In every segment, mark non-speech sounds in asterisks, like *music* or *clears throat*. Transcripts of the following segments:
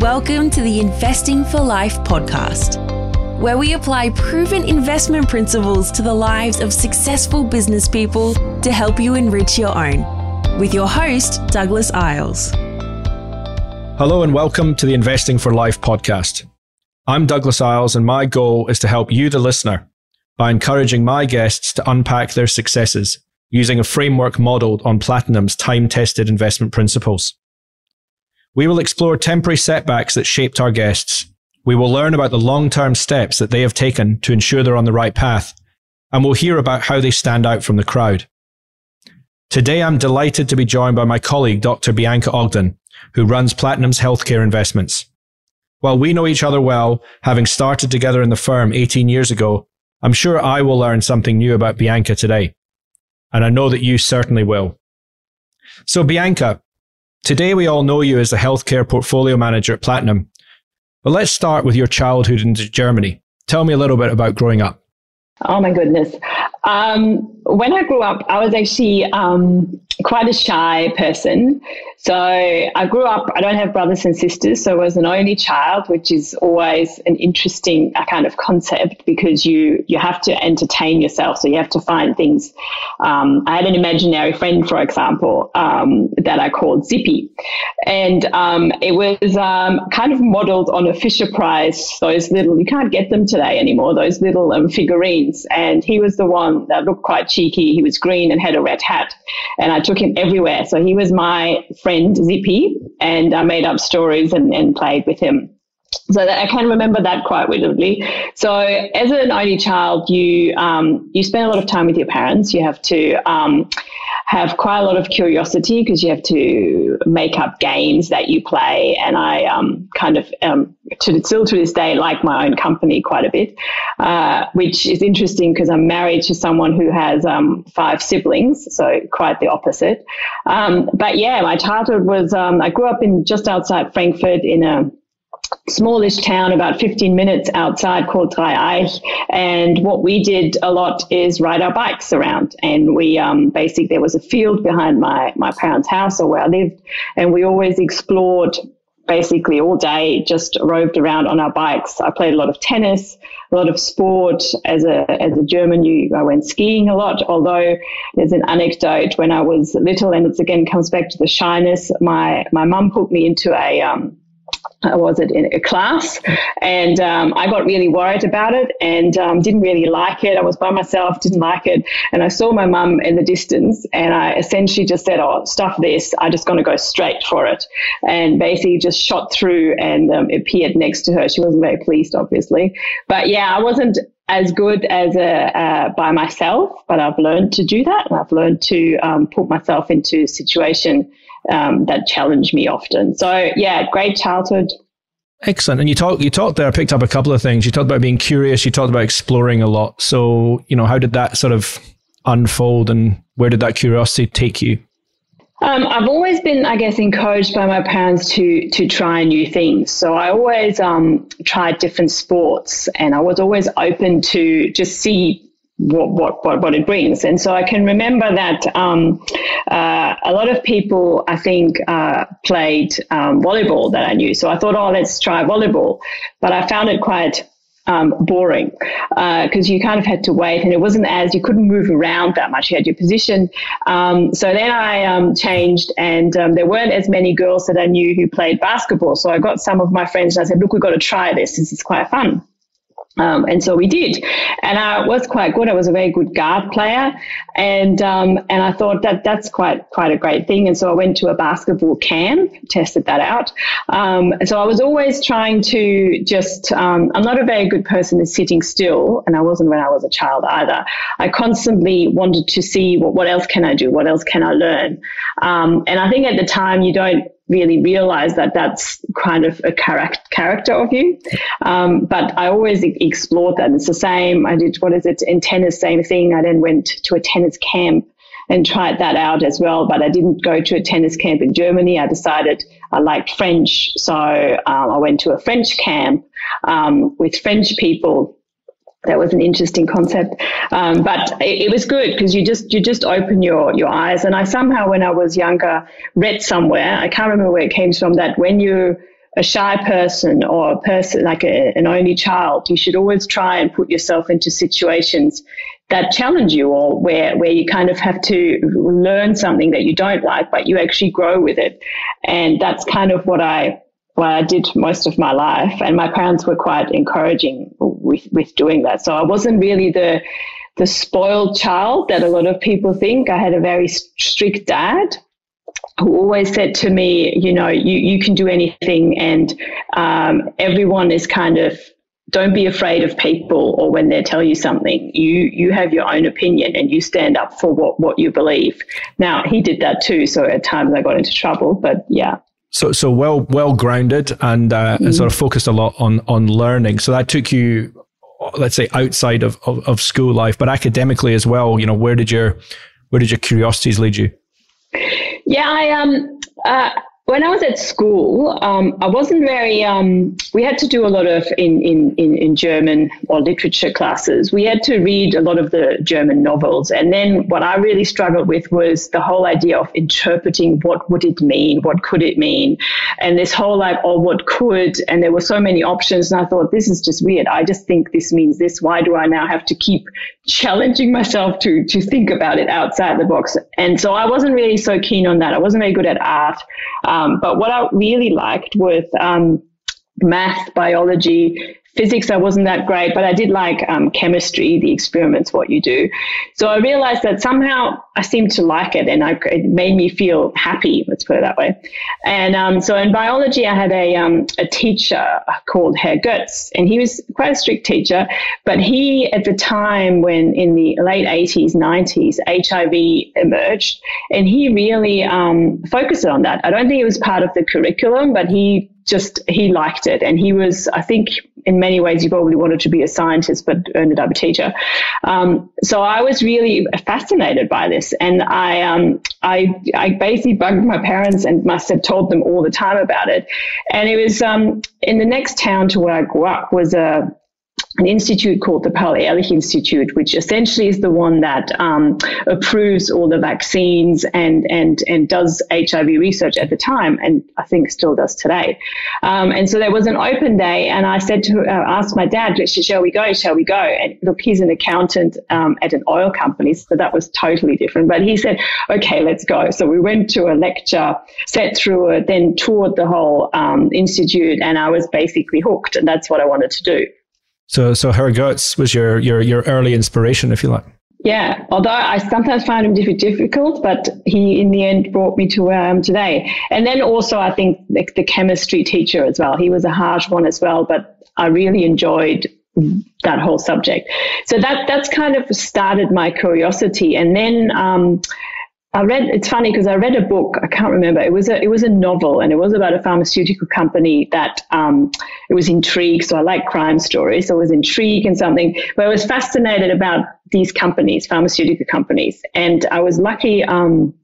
Welcome to the Investing for Life podcast, where we apply proven investment principles to the lives of successful business people to help you enrich your own. With your host, Douglas Isles. Hello, and welcome to the Investing for Life podcast. I'm Douglas Isles, and my goal is to help you, the listener, by encouraging my guests to unpack their successes using a framework modeled on Platinum's time tested investment principles. We will explore temporary setbacks that shaped our guests. We will learn about the long term steps that they have taken to ensure they're on the right path, and we'll hear about how they stand out from the crowd. Today, I'm delighted to be joined by my colleague, Dr. Bianca Ogden, who runs Platinum's healthcare investments. While we know each other well, having started together in the firm 18 years ago, I'm sure I will learn something new about Bianca today. And I know that you certainly will. So, Bianca, Today, we all know you as the healthcare portfolio manager at Platinum. But let's start with your childhood in Germany. Tell me a little bit about growing up. Oh my goodness. Um, when I grew up, I was actually um, quite a shy person. So I grew up, I don't have brothers and sisters, so I was an only child, which is always an interesting uh, kind of concept because you, you have to entertain yourself. So you have to find things. Um, I had an imaginary friend, for example, um, that I called Zippy. And um, it was um, kind of modeled on a Fisher Price, those little, you can't get them today anymore, those little um, figurines. And he was the one that looked quite cheeky. He was green and had a red hat. And I took him everywhere. So he was my friend, Zippy, and I made up stories and, and played with him. So I can remember that quite vividly. So as an only child, you um, you spend a lot of time with your parents. You have to um, have quite a lot of curiosity because you have to make up games that you play. And I um, kind of, um, to, still to this day, like my own company quite a bit, uh, which is interesting because I'm married to someone who has um, five siblings, so quite the opposite. Um, but yeah, my childhood was, I grew up in just outside Frankfurt in a smallish town about 15 minutes outside called Dreieich. And what we did a lot is ride our bikes around. And we um, basically, there was a field behind my, my parents' house or where I lived. And we always explored basically all day, just roved around on our bikes. I played a lot of tennis, a lot of sport. As a, as a German, you, I went skiing a lot, although there's an anecdote when I was little, and it's again comes back to the shyness. My, my mum put me into a, um, was it in a class and um, i got really worried about it and um, didn't really like it. I was by myself didn't like it. And i saw my mum in the distance and i essentially just said oh stuff this. I'm just going to go straight for it. And basically just shot through and um, appeared next to her. She wasn't very pleased obviously. But yeah i wasn't as good as a uh, by myself but i've learned to do that and i've learned to um, put myself into situation um, that challenge me often. So yeah, great childhood. Excellent. And you talked you talked there, I picked up a couple of things. You talked about being curious, you talked about exploring a lot. So, you know, how did that sort of unfold and where did that curiosity take you? Um, I've always been, I guess, encouraged by my parents to to try new things. So I always um, tried different sports, and I was always open to just see what, what, what, what it brings. And so I can remember that um, uh, a lot of people, I think, uh, played um, volleyball that I knew. So I thought, oh, let's try volleyball. But I found it quite um, boring because uh, you kind of had to wait and it wasn't as you couldn't move around that much. You had your position. Um, so then I um, changed and um, there weren't as many girls that I knew who played basketball. So I got some of my friends and I said, look, we've got to try this. This is quite fun. Um, and so we did, and I was quite good. I was a very good guard player, and um, and I thought that that's quite quite a great thing. And so I went to a basketball camp, tested that out. Um, so I was always trying to just. Um, I'm not a very good person at sitting still, and I wasn't when I was a child either. I constantly wanted to see what what else can I do, what else can I learn, um, and I think at the time you don't really realize that that's kind of a character character of you. Um, but I always explored that. It's the same. I did what is it in tennis? Same thing. I then went to a tennis camp and tried that out as well. But I didn't go to a tennis camp in Germany. I decided I liked French, so um, I went to a French camp um, with French people that was an interesting concept. Um, but it, it, was good because you just you just open your your eyes. And I somehow, when I was younger, read somewhere I can't remember where it came from that when you're a shy person or a person like a, an only child, you should always try and put yourself into situations that challenge you or where, where you kind of have to learn something that you don't like, but you actually grow with it. And that's kind of what I, what I did most of my life. And my parents were quite encouraging with, with doing that. So I wasn't really the, the spoiled child that a lot of people think. I had a very strict dad who always said to me, you know, you, you can do anything and um, everyone is kind of don't be afraid of people or when they tell you something. You you have your own opinion and you stand up for what, what you believe. Now he did that too, so at times I got into trouble, but yeah. So so well well grounded and, uh, mm. and sort of focused a lot on on learning. So that took you let's say outside of, of, of school life, but academically as well, you know, where did your where did your curiosities lead you? Yeah, I um uh, when I was at school, um, I wasn't very. Um, we had to do a lot of in, in, in, in, German or literature classes. We had to read a lot of the German novels, and then what I really struggled with was the whole idea of interpreting what would it mean, what could it mean, and this whole like, oh, what could, and there were so many options, and I thought this is just weird. I just think this means this. Why do I now have to keep challenging myself to to think about it outside the box? And so I wasn't really so keen on that. I wasn't very good at art. Um, um, but what I really liked was um, math, biology, physics I wasn't that great, but I did like um, chemistry, the experiments, what you do. So I realized that somehow I seemed to like it and I, it made me feel happy, let's put it that way. And um, so in biology, I had a, um, a teacher called Herr Götz, and he was quite a strict teacher, but he, at the time when in the late 80s, 90s, HIV emerged, and he really um, focused on that. I don't think it was part of the curriculum, but he just he liked it and he was i think in many ways you probably wanted to be a scientist but ended up a teacher. Um, so i was really fascinated by this. And i um, I, I basically bugged my parents and must have told them all the time about it. And it was um, in the next town to where i grew up was a an institute called the Paul Ehrlich Institute, which essentially is the one that um, approves all the vaccines and and and does HIV research at the time, and I think still does today. Um, and so there was an open day, and I said to uh, asked my dad, "Shall we go? Shall we go?" And look, he's an accountant um, at an oil company, so that was totally different. But he said, "Okay, let's go." So we went to a lecture, sat through it, then toured the whole um, institute, and I was basically hooked, and that's what I wanted to do. So, so Herr Götz was your, your, your early inspiration, if you like. Yeah, although I sometimes found him difficult, but he in the end brought me to where I am today. And then also, I think the, the chemistry teacher as well. He was a harsh one as well, but I really enjoyed that whole subject. So that that's kind of started my curiosity. And then um, I read. It's funny because I read a book. I can't remember. It was a it was a novel, and it was about a pharmaceutical company that um, it was intrigue. So I like crime stories. So it was intrigue and something. But I was fascinated about these companies, pharmaceutical companies, and I was lucky. Um,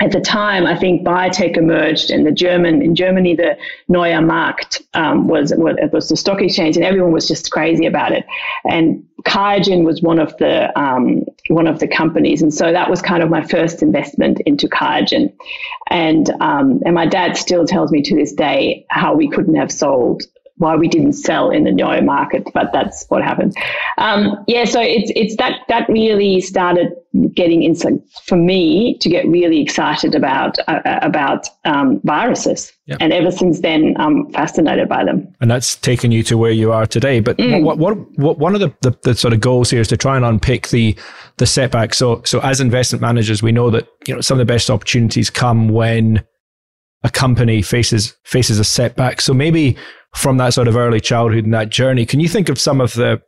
at the time, I think biotech emerged, and the German in Germany, the Neuer Markt um, was was the stock exchange, and everyone was just crazy about it. And QIAGEN was one of the um, one of the companies, and so that was kind of my first investment into QIAGEN. And um, and my dad still tells me to this day how we couldn't have sold why we didn't sell in the Neue market, but that's what happened. Um, yeah, so it's it's that that really started getting insight for me to get really excited about uh, uh, about um, viruses, yep. and ever since then, I'm fascinated by them. And that's taken you to where you are today. But mm. what, what, what one of the, the, the sort of goals here is to try and unpick the the setbacks. So so as investment managers, we know that you know some of the best opportunities come when a company faces faces a setback. So maybe from that sort of early childhood and that journey. Can you think of some of the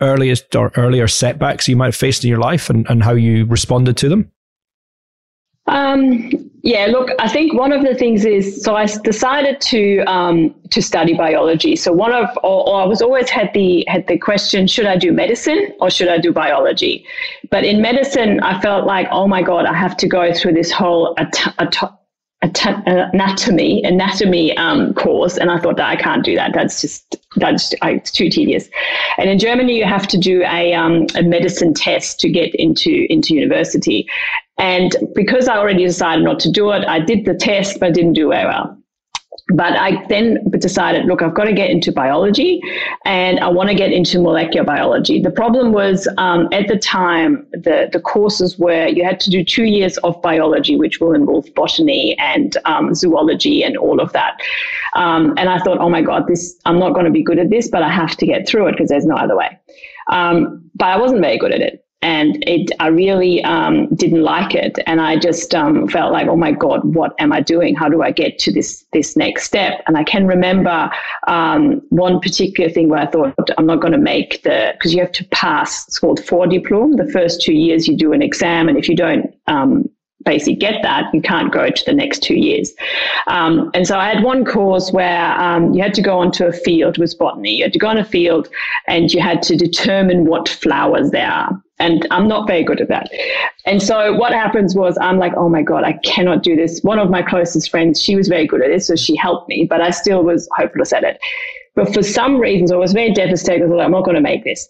earliest or earlier setbacks you might have faced in your life and, and how you responded to them? Um, yeah, look, I think one of the things is so I decided to um, to study biology. So one of, or, or, I was always had the had the question: should I do medicine or should I do biology? But in medicine, I felt like, oh my god, I have to go through this whole at- at- anatomy anatomy um, course, and I thought that I can't do that. That's just that's I, it's too tedious. And in Germany, you have to do a um, a medicine test to get into into university. And because I already decided not to do it, I did the test, but didn't do very well. But I then decided, look, I've got to get into biology and I want to get into molecular biology. The problem was um, at the time, the, the courses were you had to do two years of biology, which will involve botany and um, zoology and all of that. Um, and I thought, oh my God, this I'm not going to be good at this, but I have to get through it because there's no other way. Um, but I wasn't very good at it and it I really um, didn't like it, and I just um, felt like, oh my god, what am I doing? How do I get to this this next step? And I can remember um, one particular thing where I thought I'm not going to make the because you have to pass. It's called Vordiplom. The first two years you do an exam, and if you don't um, basically get that, you can't go to the next two years. Um, and so I had one course where um, you had to go onto a field with botany. You had to go on a field and you had to determine what flowers there are. And I'm not very good at that. And so what happens was I'm like, oh my God, I cannot do this. One of my closest friends, she was very good at it. So she helped me, but I still was hopeless at it. But for some reasons, I was very devastated. I was like, I'm not going to make this.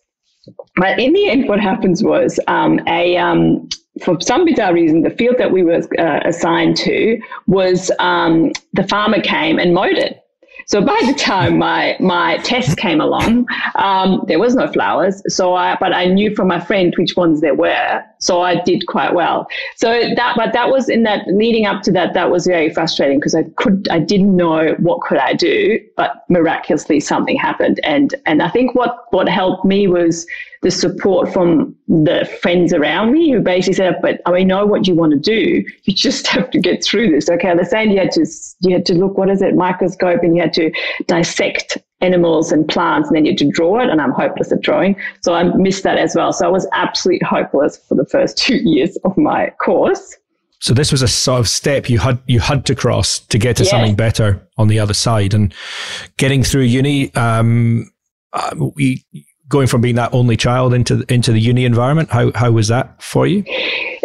But in the end, what happens was um, a um, for some bizarre reason, the field that we were uh, assigned to was um, the farmer came and mowed it. So by the time my my test came along, um, there was no flowers. So I, but I knew from my friend which ones there were. So I did quite well. So that, but that was in that leading up to that, that was very frustrating because I could, I didn't know what could I do, but miraculously something happened. And and I think what what helped me was the support from the friends around me who basically said, "But I know what you want to do. You just *laughs* have to get through this." Okay, they're saying you had to you had to look what is it microscope and you had to dissect animals and plants and then you had to draw it and I'm hopeless at drawing. So I missed that as well. So I was absolutely hopeless for the first *laughs* two years of my course. So this was a sort of step you had you had to cross to get to yes. something better on the other side, and getting through uni. Um, uh, we, going from being that only child into into the uni environment how how was that for you?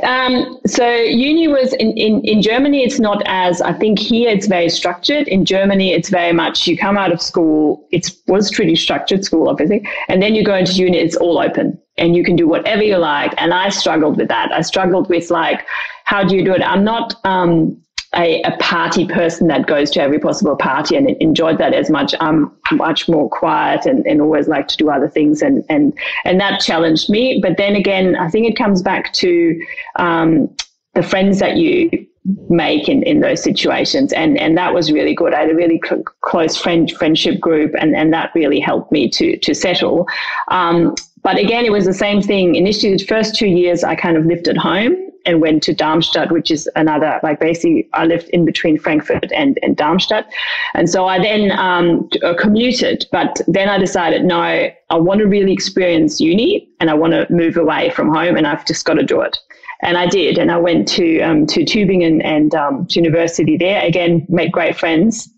Um, so uni was in, in in germany it's not as i think here it's very structured. In germany it's very much you come out of school it was pretty structured school obviously and then you go into uni it's all open and you can do whatever you like and i struggled with that. I struggled with like how do you do it? I'm not um, a, a, party person that goes to every possible party and enjoyed that as much. I'm much more quiet and, and always like to do other things and, and, and that challenged me. But then again, I think it comes back to um, the friends that you make in, in those situations. And, and that was really good. I had a really cl- close friend friendship group and, and that really helped me to, to settle. Um, but again, it was the same thing. Initially, the first two years, I kind of lived at home and went to Darmstadt, which is another, like basically, I lived in between Frankfurt and, and Darmstadt. And so I then um, uh, commuted, but then I decided, no, I want to really experience uni and I want to move away from home and I've just got to do it. And I did. And I went to, um, to Tübingen and um, to university there. Again, made great friends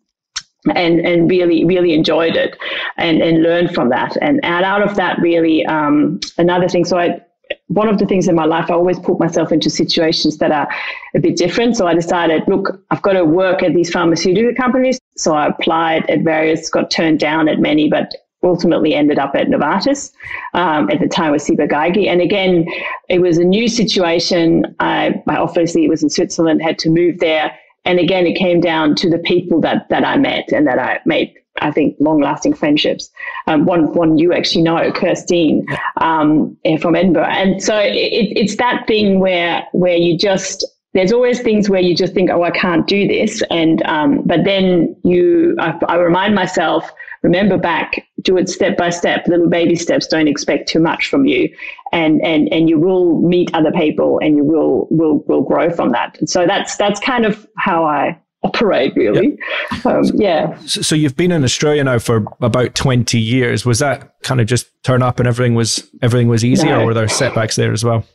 and and really really enjoyed it and and learned from that and, and out of that really um, another thing so I one of the things in my life, I always put myself into situations that are a bit different. So I decided, look, I've got to work at these pharmaceutical companies. So I applied at various, got turned down at many, but ultimately ended up at Novartis. Um, at the time was Ciba-Geigy. And again, it was a new situation. I, obviously it was in Switzerland, had to move there. And again, it came down to the people that, that I met and that I made I think, long-lasting friendships. Um, one, one you actually know, Kirstine um, from Edinburgh, and so it, it's that thing where where you just there's always things where you just think, oh, I can't do this, and um, but then you, I, I remind myself, remember back, do it step by step, little baby steps. Don't expect too much from you, and and and you will meet other people, and you will will will grow from that. And so that's that's kind of how I operate really um, yeah so you've been in australia now for about 20 years was that kind of just turn up and everything was everything was easy no. or were there setbacks there as well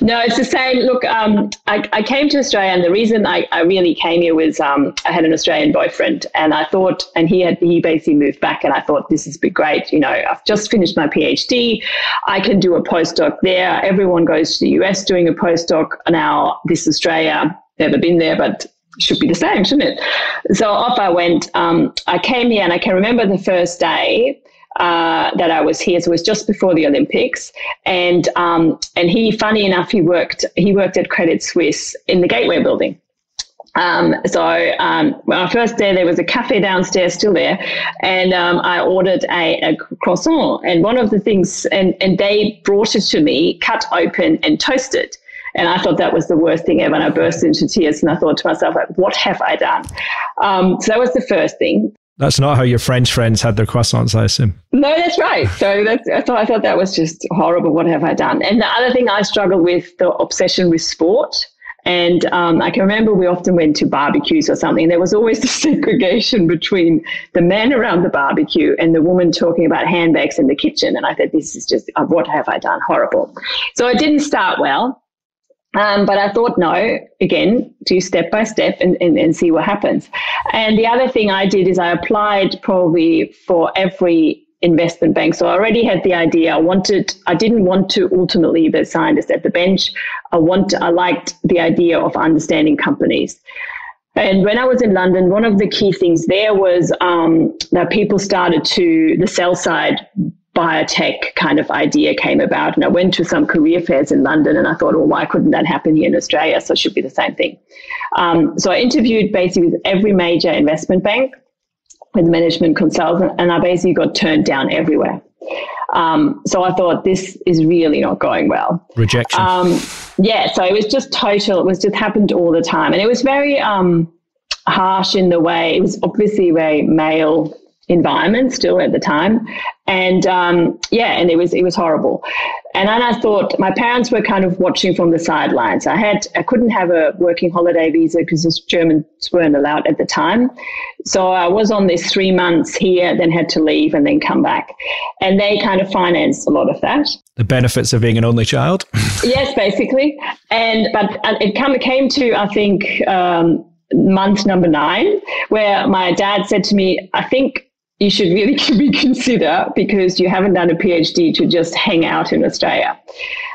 no, it's the same. Look, um, I, I, came to Australia, and the reason I, I really came here was um, I had an Australian boyfriend, and I thought, and he had he basically moved back, and I thought this has been great. You know, I've just finished my PhD, I can do a postdoc there. Everyone goes to the US doing a postdoc now. This Australia, never been there, but should be the same, shouldn't it? So off I went. Um, I came here and I can remember the first day uh, that I was here. So it was just before the Olympics, and um, and he, funny enough, he worked he worked at Credit Suisse in the Gateway Building. Um, so um, first day there was a cafe downstairs still there, and um, I ordered a, a, croissant. And one of the things, and, and they brought it to me, cut open and toasted. And I thought that was the worst thing ever. And I burst into tears. And I thought to myself, like, what have I done? Um, so that was the first thing. That's not how your French friends had their croissants, I assume. No, that's right. So that's, I thought, I thought that was just horrible. What have I done? And the other thing I struggled with the obsession with sport. And um, I can remember we often went to barbecues or something. There was always *laughs* the segregation between the men around the barbecue and the woman talking about handbags in the kitchen. And I thought, this is just, uh, what have I done? Horrible. So it didn't start well. Um, but I thought, no, again, do step by step and, and, and see what happens. And the other thing I did is I applied probably for every investment bank. So I already had the idea. I wanted, I didn't want to ultimately be a scientist at the bench. I want, I liked the idea of understanding companies. And when I was in London, one of the key things there was um, that people started to, the sell side biotech kind of idea came about. And I went to some career fairs in London and I thought, well, why couldn't that happen here in Australia? So it should be the same thing. Um, so I interviewed basically with every major investment bank, with management consultant, and I basically got turned down everywhere. Um, so I thought this is really not going well. Rejection. Um, yeah, so it was just total. It was just happened all the time, and it was very um, harsh in the way. It was obviously very male environment still at the time. And um, yeah and it was it was horrible. And then i thought my parents were kind of watching from the sidelines. I had i couldn't have a working holiday visa because the germans weren't allowed at the time. So i was on this three months here then had to leave and then come back. And they kind of financed a lot of that. The benefits of being an only child? *laughs* Yes basically. And but it come, came to i think um, month number nine where my dad said to me i think you should really *laughs* reconsider because you haven't done a PhD to just hang out in Australia.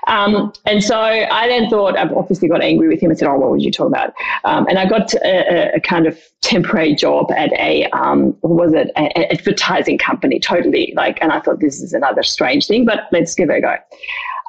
Um, and so I then thought, I've obviously got angry with him and said, Oh, what would you talk about? Um, and I got a, a, kind of temporary job at a, um, what was it, an advertising company, totally like, and I thought this is another strange thing, but let's give it a go.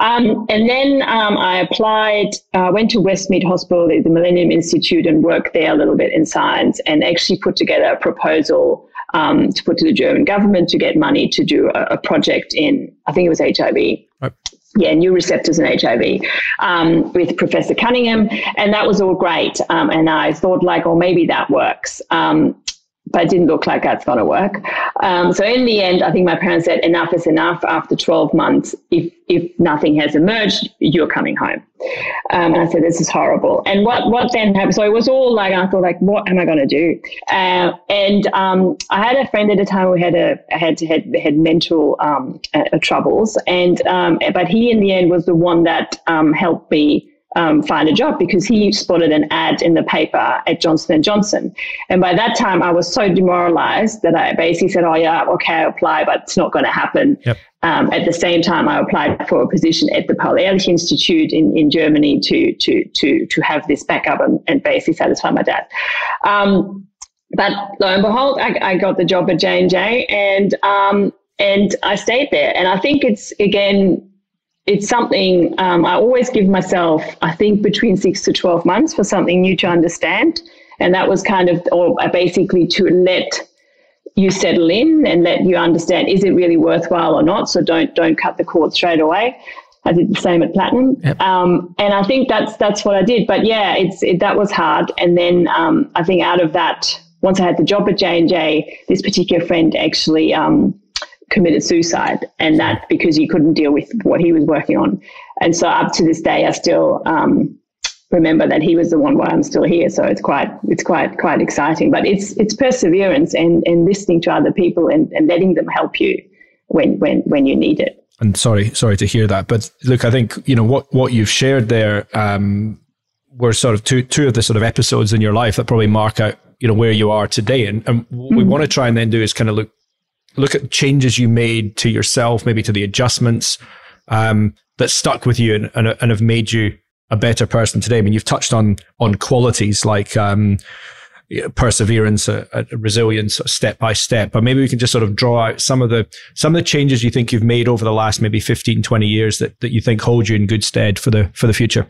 Um, and then um, I applied, uh, went to Westmead Hospital, the Millennium Institute, and worked there a little bit in science and actually put together a proposal um, to put to the German government to get money to do a, a project in, I think it was HIV. Right. Yeah, new receptors in HIV um, with Professor Cunningham. And that was all great. Um, and I thought, like, oh, maybe that works. Um, but it didn't look like that's going to work. Um, so in the end, I think my parents said enough is enough. After 12 months, if if nothing has emerged, you're coming home. Um, and I said, this is horrible. And what what then happened? So it was all like I thought, like, what am I going to do? Uh, and um, I had a friend at the time who had a had had had mental um, uh, troubles, and um, but he in the end was the one that um, helped me um, find a job because he spotted an ad in the paper at Johnson and Johnson. And by that time, I was so demoralized that I basically said, "Oh yeah, okay, I apply, but it's not going to happen." Yep. Um, at the same time, I applied for a position at the Paul Ehrlich Institute in, in Germany to to to to have this backup and, and basically satisfy my dad. Um, but lo and behold, I, I, got the job at J and J, and um, and I stayed there. And I think it's again it's something um, I always give myself, I think, between six to 12 months for something new to understand. And that was kind of, or basically to let you settle in and let you understand is it really worthwhile or not. So don't don't cut the cord straight away. I did the same at Platinum, yep. um, and I think that's that's what I did. But yeah, it's it, that was hard. And then um, I think out of that, once I had the job at J and J, this particular friend actually um, committed suicide, and that because he couldn't deal with what he was working on. And so up to this day, I still um, remember that he was the one why I'm still here. So it's quite it's quite quite exciting. But it's it's perseverance and and listening to other people and, and letting them help you when when when you need it. And sorry sorry to hear that, but look, I think you know what what you've shared there. Um, were sort of two two of the sort of episodes in your life that probably mark out you know where you are today and, and what mm-hmm. we want to try and then do is kind of look look at changes you made to yourself, maybe to the adjustments um, that stuck with you and, and, and, have made you a better person today. I mean, you've touched on on qualities like um, perseverance, uh, uh, resilience, step by step. But maybe we can just sort of draw out some of the some of the changes you think you've made over the last maybe 15, 20 years that, that you think hold you in good stead for the for the future.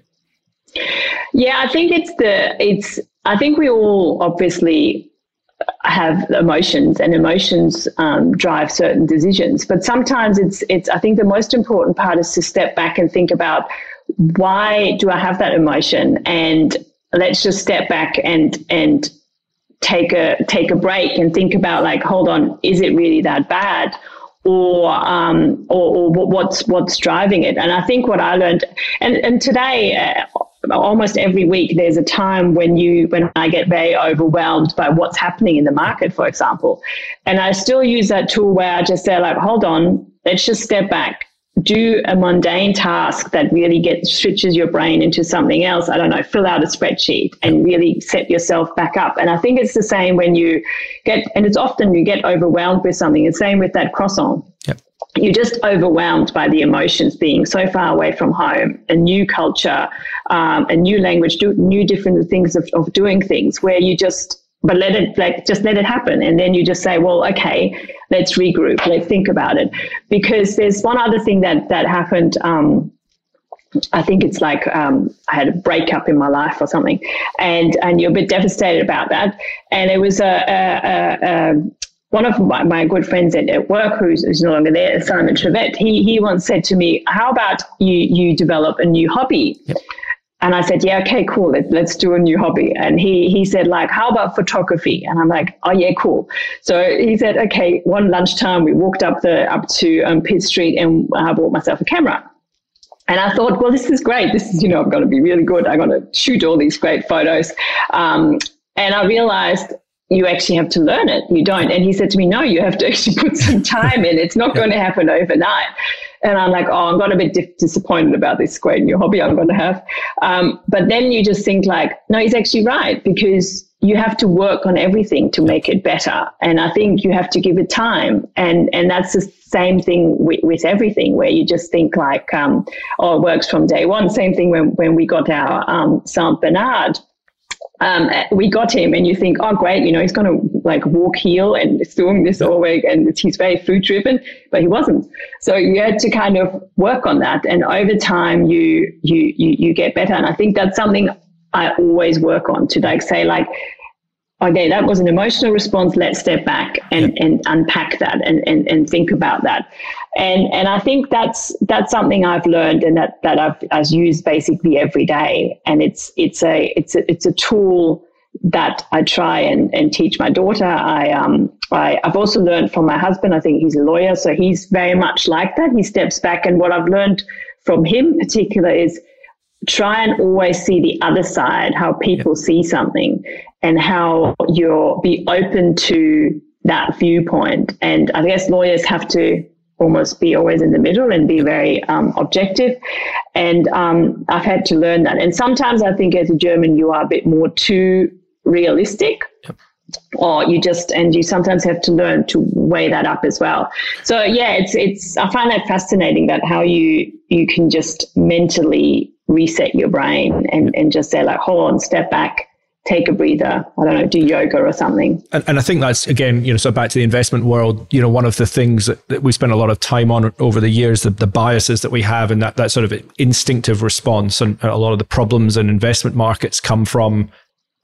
Yeah, I think it's the it's I think we all obviously have emotions and emotions um, drive certain decisions. But sometimes it's it's i think the most important part is to step back and think about why do i have that emotion? And let's just step back and and take a take a break and think about like hold on is it really that bad? Or, um, or, or what's what's driving it? And i think what i learned and and today uh, almost every week there's a time when you when I get very overwhelmed by what's happening in the market, for example. And I still use that tool where I just say like, hold on, let's just step back. Do a mundane task that really gets switches your brain into something else. I don't know, fill out a spreadsheet and really set yourself back up. And I think it's the same when you get, and it's often you get overwhelmed with something. It's the same with that croissant. Yep you're just overwhelmed by the emotions being so far away from home, a new culture, um, a new language, new different things of, of doing things where you just, but let it, like, just let it happen. And then you just say, well, okay, let's regroup, let's think about it. Because there's one other thing that, that happened, um, I think it's like um, I had a breakup in my life or something, and and you're a bit devastated about that. And it was a, a, a, one of my, my good friends at, at work who's, who's, no longer there, Simon Trevette, he, he once said to me, How about you, you develop a new hobby? Yep. And I said, yeah, okay, cool. Let, let's do a new hobby. And he, he said, like, how about photography? And I'm like, oh yeah, cool. So he said, okay, one lunchtime, we walked up the, up to um, Pitt Street and I bought myself a camera. And I thought, well, this is great. This is, you know, I'm going to be really good. I'm going to shoot all these great photos. Um, and I realized you actually have to learn it. You don't. And he said to me, no, you have to actually put some *laughs* time in. It's not going to happen overnight. And I'm like, oh, I'm going to be disappointed about this great new hobby I'm going to have. Um, but then you just think like, no, he's actually right because you have to work on everything to make it better. And I think you have to give it time. And, and that's the same thing with, with everything where you just think like, um, oh, it works from day one. Same thing when, when we got our um, Saint Bernard um, we got him and you think, oh, great, you know, he's going to like walk heel and it's doing this all week and he's very food driven, but he wasn't. So you had to kind of work on that. And over time, you, you, you, you get better. And I think that's something I always work on to like say, like, okay, that was an emotional response. Let's step back and, and unpack that and, and, and think about that. And and I think that's that's something I've learned and that, that I've, I've used basically every day. And it's it's a it's a it's a tool that I try and, and teach my daughter. I um I, I've also learned from my husband. I think he's a lawyer, so he's very much like that. He steps back, and what I've learned from him, in particular, is try and always see the other side, how people see something, and how you're be open to that viewpoint. And I guess lawyers have to almost be always in the middle and be very um, objective. And um, I've had to learn that. And sometimes I think as a German, you are a bit more too realistic. Yep. Or you just and you sometimes have to learn to weigh that up as well. So yeah, it's it's I find that fascinating that how you you can just mentally reset your brain and, and just say like, hold on, step back, take a breather. I don't know, do yoga or something. And, and I think that's again, you know, so back to the investment world. You know, one of the things that, that we spend a lot of time on over the years, the, the biases that we have, and that that sort of instinctive response, and a lot of the problems in investment markets come from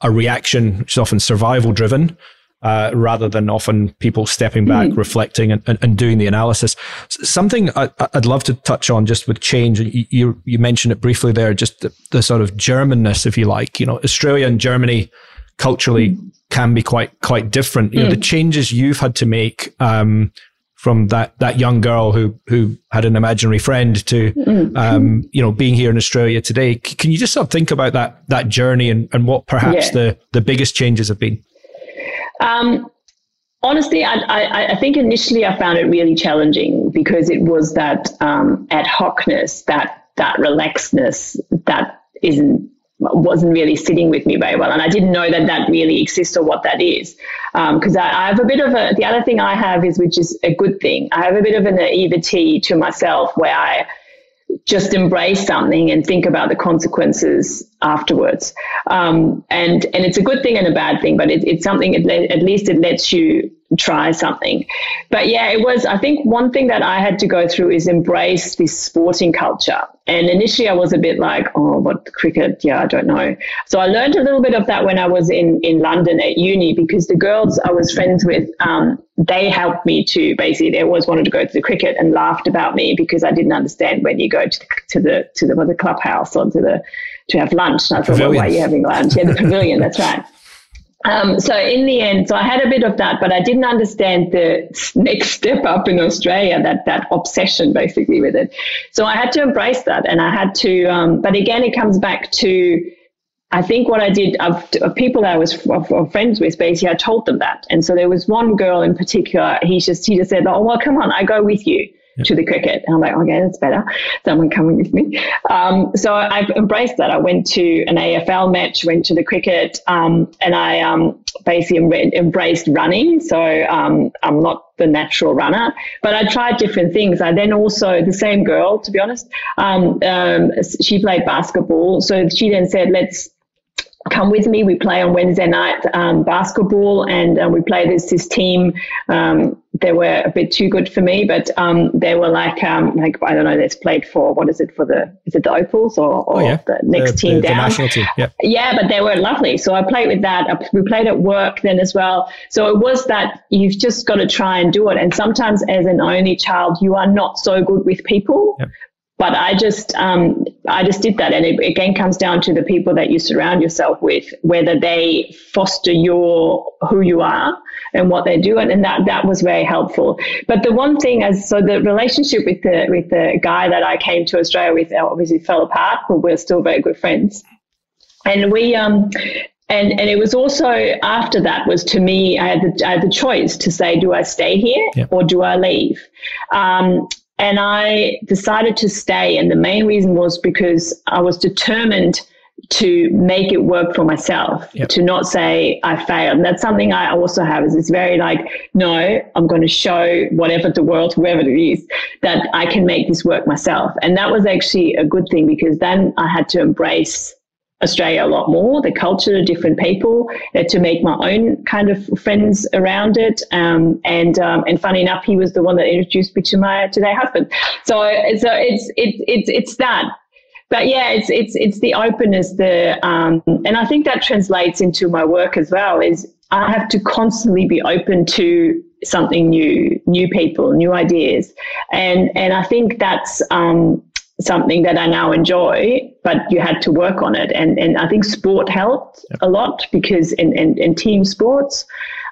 a reaction, which is often survival driven uh, rather than often people stepping back, mm. reflecting, and, and, and, doing the analysis. Something I, would love to touch on just with change. You, you, you mentioned it briefly there, just the, the, sort of Germanness, if you like. You know, Australia and Germany culturally mm. can be quite quite different. You mm. know, the hmm. changes you've had to make. Um, from that that young girl who who had an imaginary friend to hmm. um, you know being here in Australia today. Can you just sort of think about that that journey and, and what perhaps yeah. the the biggest changes have been? Um, honestly, I, I, I, think initially I found it really challenging because it was that um, ad hocness, that that relaxedness that isn't wasn't really sitting with me very well, and I didn't know that that really exists or what that is. Because um, I, I, have a bit of a the other thing I have is which is a good thing. I have a bit of a naivety to myself where I just embrace something and think about the consequences afterwards. Um, and and it's a good thing and a bad thing, but it, it's something. It, at least it lets you try something. But yeah, it was, I think one thing that I had to go through is embrace this sporting culture. And initially I was a bit like, oh, what cricket? Yeah, I don't know. So I learned a little bit of that when I was in, in London at uni because the girls I was friends with, um, they helped me to basically, they always wanted to go to the cricket and laughed about me because I didn't understand when you go to the, to the, to the, the clubhouse or to the, to have lunch. And I thought, well, why are you having lunch? Yeah, the pavilion, *laughs* that's right. Um, so in the end, so I had a bit of that, but I didn't understand the *laughs* next step up in Australia, that that obsession basically with it. So I had to embrace that, and I had to. Um, but again, it comes back to, I think what I did of, of people that I was of, of friends with, basically, I told them that, and so there was one girl in particular. He just he just said, "Oh well, come on, I go with you." To the cricket. And I'm like, okay, that's better. Someone coming with me. Um, so I've embraced that. I went to an AFL match, went to the cricket, um, and I um, basically embraced running. So um, I'm not the natural runner, but I tried different things. I then also, the same girl, to be honest, um, um, she played basketball. So she then said, let's come with me. We play on Wednesday night um, basketball, and uh, we play this this team. Um, they were a bit too good for me, but um, they were like um, like I don't know. They've played for what is it for the is it the Opals or, or oh, yeah. the next the, team the, down? The national team. Yeah. yeah, but they were lovely. So I played with that. We played at work then as well. So it was that you've just got to try and do it. And sometimes as an only child, you are not so good with people. Yep. But I just, um, I just did that, and it again comes down to the people that you surround yourself with, whether they foster your who you are and what they do, and, and that that was very helpful. But the one thing, as so the relationship with the with the guy that I came to Australia with obviously fell apart, but we're still very good friends, and we um and and it was also after that was to me I had the, I had the choice to say do I stay here yep. or do I leave um, and I decided to stay. And the main reason was because I was determined to make it work for myself, yep. to not say I failed. And that's something I also have is it's very like, no, I'm going to show whatever the world, whoever it is, that I can make this work myself. And that was actually a good thing because then I had to embrace Australia a lot more, the culture, different people, uh, to make my own kind of friends around it. Um, and um, and funny enough, he was the one that introduced me to my today husband. So so it's it's it's it's that. But yeah, it's it's it's the openness, the um, and I think that translates into my work as well. Is I have to constantly be open to something new, new people, new ideas, and and I think that's um, something that I now enjoy, but you had to work on it. And, and I think sport helped yep. a lot because in, in, in team sports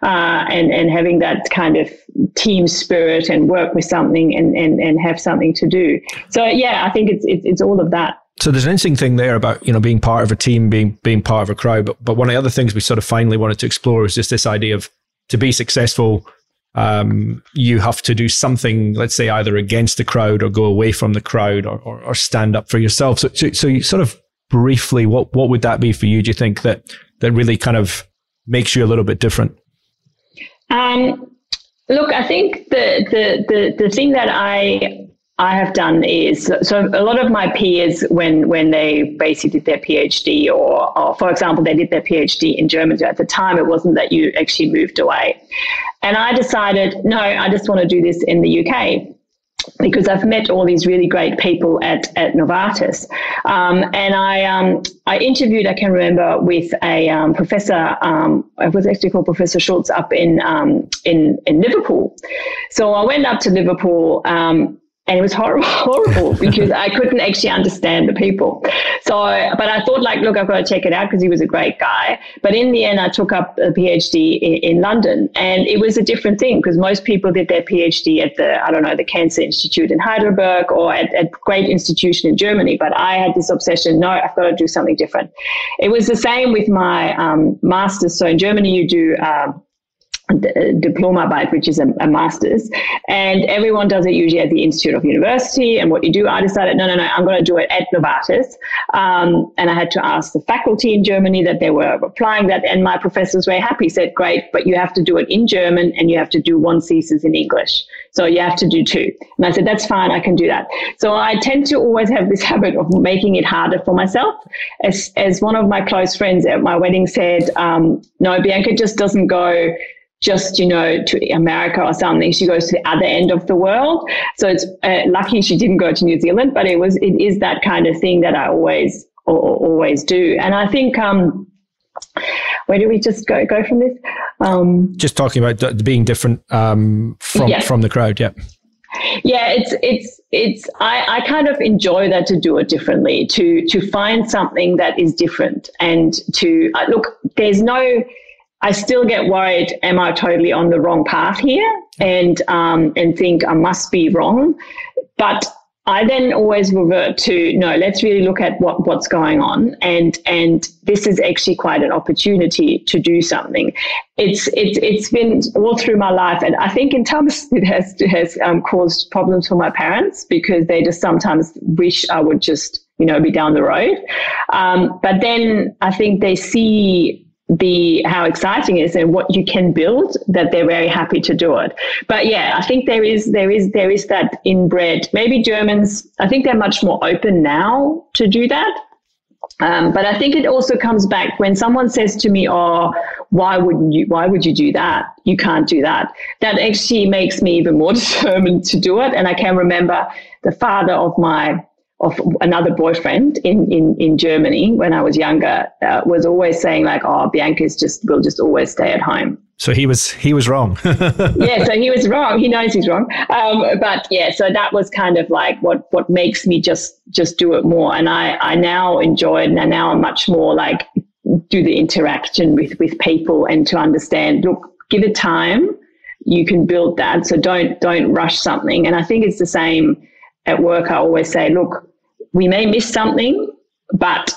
uh, and, and having that kind of team spirit and work with something and, and, and have something to do. So, yeah, I think it's, it's, it's all of that. So there's an interesting thing there about you know being part of a team, being being part of a crowd. But but one of the other things we sort of finally wanted to explore is just this idea of to be successful, um, you have to do something, let's say either against the crowd or go away from the crowd or, or, or stand up for yourself. So, so, so you sort of briefly, what, what would that be for you? Do you think that, that really kind of makes you a little bit different? Um, look, I think the, the, the, the thing that I I have done is so a lot of my peers when when they basically did their PhD or, or for example they did their PhD in Germany at the time it wasn't that you actually moved away and I decided no I just want to do this in the UK because I've met all these really great people at, at Novartis. Um, and I, um, I interviewed, I can remember, with a um, professor, um, was actually called Professor Schultz up in, um, in, in Liverpool. So I went up to Liverpool um, and it was horrible, *laughs* horrible because I couldn't actually understand the people. So, but I thought like, look, I've got to check it out because he was a great guy. But in the end, I took up a PhD in, in London, and it was a different thing because most people did their PhD at the, I don't know, the Cancer Institute in Heidelberg or at a great institution in Germany. But I had this obsession, no, I've got to do something different. It was the same with my um, master's. So in Germany, you do. Um, Diplomarbeit, which is a, a, master's, and everyone does it usually at the Institute of University. And what you do, I decided, no, no, no, I'm going to do it at Novartis. Um, and I had to ask the faculty in Germany that they were applying that, and my professors were happy. Said, great, but you have to do it in German, and you have to do one thesis in English. So you have to do two. And I said, that's fine, I can do that. So I tend to always have this *laughs* habit of making it harder for myself. As as one of my close friends at my wedding said, um, no, Bianca just doesn't go just you know to America or something. She goes to the other end of the world. So it's uh, lucky she didn't go to New Zealand, but it was it is that kind of thing that I always always do. And I think um, where do we just go go from this? Um, just talking about being different um, from yeah. from the crowd. Yeah. Yeah, it's it's it's I, I kind of enjoy that to do it differently, to to find something that is different and to uh, look, there's no I still get worried, am I totally on the wrong path here? And um, and think I must be wrong. But I then always revert to no, let's really look at what, what's going on. And and this is actually quite an opportunity to do something. It's it's it's been all through my life, and I think in terms *laughs* it has has um, caused problems for my parents because they just sometimes wish I would just you know be down the road. Um, but then I think they see the how exciting it is and what you can build that they're very happy to do it but yeah i think there is there is there is that inbred maybe germans i think they're much more open now to do that um, but I think it also comes back when someone says to me, "Oh, why wouldn't you? Why would you do that? You can't do that." That actually makes me even more *laughs* determined to do it. And I can remember the father of my of another boyfriend in, in, in Germany when I was younger uh, was always saying like, "Oh, Bianca's just will just always stay at home." So he was he was wrong. *laughs* yeah, so he was wrong. He knows he's wrong. Um, but yeah, so that was kind of like what what makes me just just do it more. And I I now enjoy it, and now I'm much more like do the interaction with with people and to understand. Look, give it time. You can build that. So don't don't rush something. And I think it's the same at work. I always say, look, we may miss something, but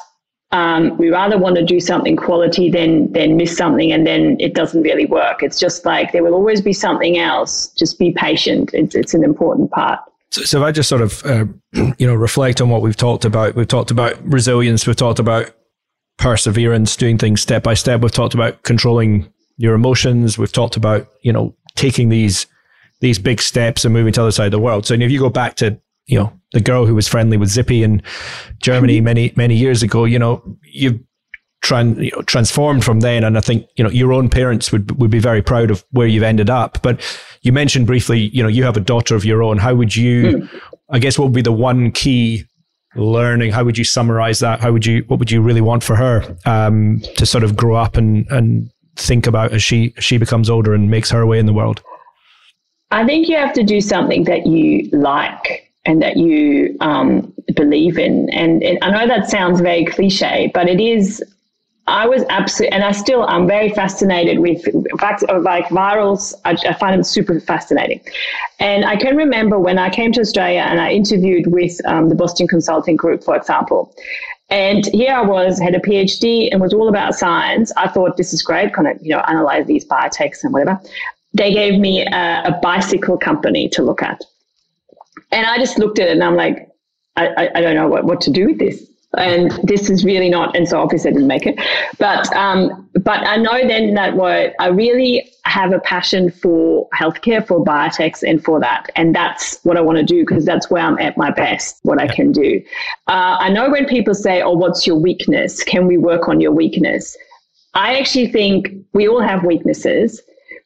um, we rather want to do something quality than than miss something and then it doesn't really work. It's just like there will always be something else. Just be patient. It's it's an important part. So, so if I just sort of uh, *clears throat* you know reflect on what we've talked about, we've talked about resilience, we've talked about perseverance, doing things step by step. We've talked about controlling your emotions. We've talked about you know taking these these big steps and moving to the other side of the world. So if you go back to you know, the girl who was friendly with Zippy in Germany mm-hmm. many, many years ago, you know, you've tran- you know, transformed from then. And I think, you know, your own parents would, would be very proud of where you've ended up. But you mentioned briefly, you know, you have a daughter of your own. How would you, mm. I guess, what would be the one key learning? How would you summarize that? How would you, what would you really want for her um, to sort of grow up and, and think about as she, as she becomes older and makes her way in the world? I think you have to do something that you like and that you um, believe in. And, I know that sounds very cliche, but it is. I was absolutely, and I still am very fascinated with fact like virals. I, I, find them super fascinating. And I can remember when I came to Australia and I interviewed with um, the Boston Consulting Group, for example. And here I was, had a PhD and was all about science. I thought this is great, kind of, you know, analyze these biotechs and whatever. They gave me a, a bicycle company to look at. And I just looked at it and I'm like, I, I, I don't know what, what to do with this. And this is really not, and so obviously I didn't make it. But um, but I know then that what I really have a passion for healthcare, for biotechs, and for that, and that's what I want to do because that's where I'm at my best, what I can do. Uh, I know when people say, "Oh, what's your weakness? Can we work on your weakness?" I actually think we all have weaknesses,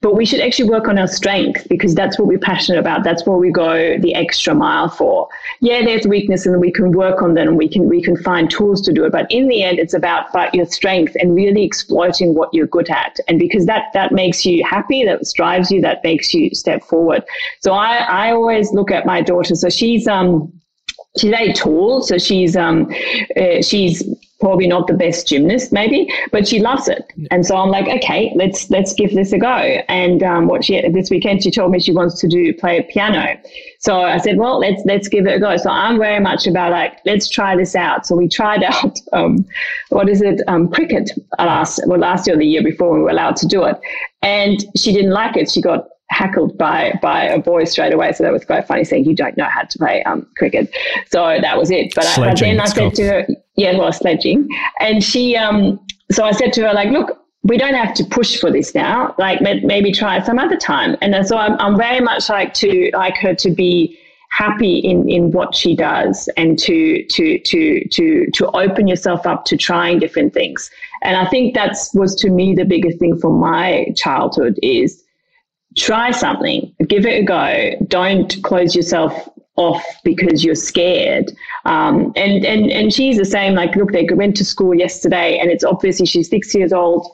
but we should actually work on our strength because that's what we're passionate about. That's what we go the extra mile for. Yeah, there's weakness and we can work on them and we can we can find tools to do it. But in the end, it's about, your strength and really exploiting what you're good at. And because that that makes you happy, that drives you, that makes you step forward. So I, I always look at my daughter. So she's um she's very tall, so she's um uh, she's probably not the best gymnast maybe but she loves it. And so i'm like okay let's let's give this a go. And um, what she this weekend she told me she wants to do play piano. So i said well let's let's give it a go. So i'm very much about like let's try this out. So we tried *laughs* out um, what is it? Um, cricket last well last year or the year before we were allowed to do it. And she didn't like it. She got heckled by by a boy straight away. So that was quite funny saying you don't know how to play um, cricket. So that was it. But, I, but then I said to her, yeah, well, sledging. And she, um, so I said to her, like, look, we don't have to push for this now. Like maybe try it some other time. And so I'm, I'm very much like to like her to be happy in in what she does and to to to to to open yourself up to trying different things. And I think that's was to me the biggest thing from my childhood is try something, give it a go. Don't close yourself off because you're scared. Um, and, and, and she's the same, like, look, they went to school yesterday and it's obviously she's six years old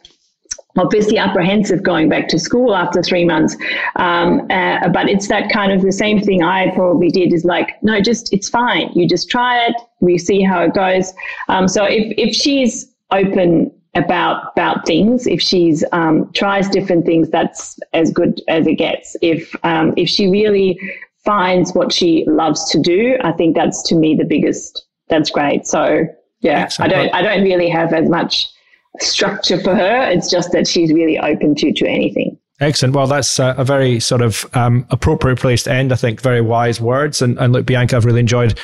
obviously apprehensive going back to school after three months. Um, uh, but it's that kind of the same thing I probably did is like, no, just it's fine. You just try it. We see how it goes. Um, so if if she's open about about things, if she's um, tries different things, that's as good as it gets. If um, if she really finds what she loves to do, I think that's to me the biggest. That's great. So yeah, Excellent. I don't I don't really have as much structure for her. It's just that she's really open to to anything. Excellent. Well, that's a, a very sort of um, appropriate place to end. I think very wise words. And, and look, Bianca, I've really enjoyed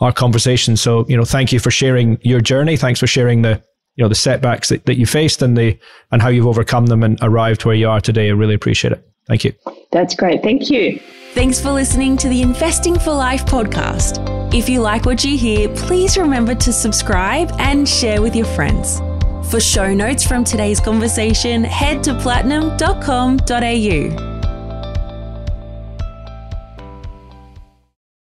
our conversation. So, you know, thank you for sharing your journey. Thanks for sharing the, you know, the setbacks that, that you faced and the, and how you've overcome them and arrived where you are today. I really appreciate it. Thank you. That's great. Thank you. Thanks for listening to the Investing for Life podcast. If you like what you hear, please remember to subscribe and share with your friends. For show notes from today's conversation, head to platinum.com.au.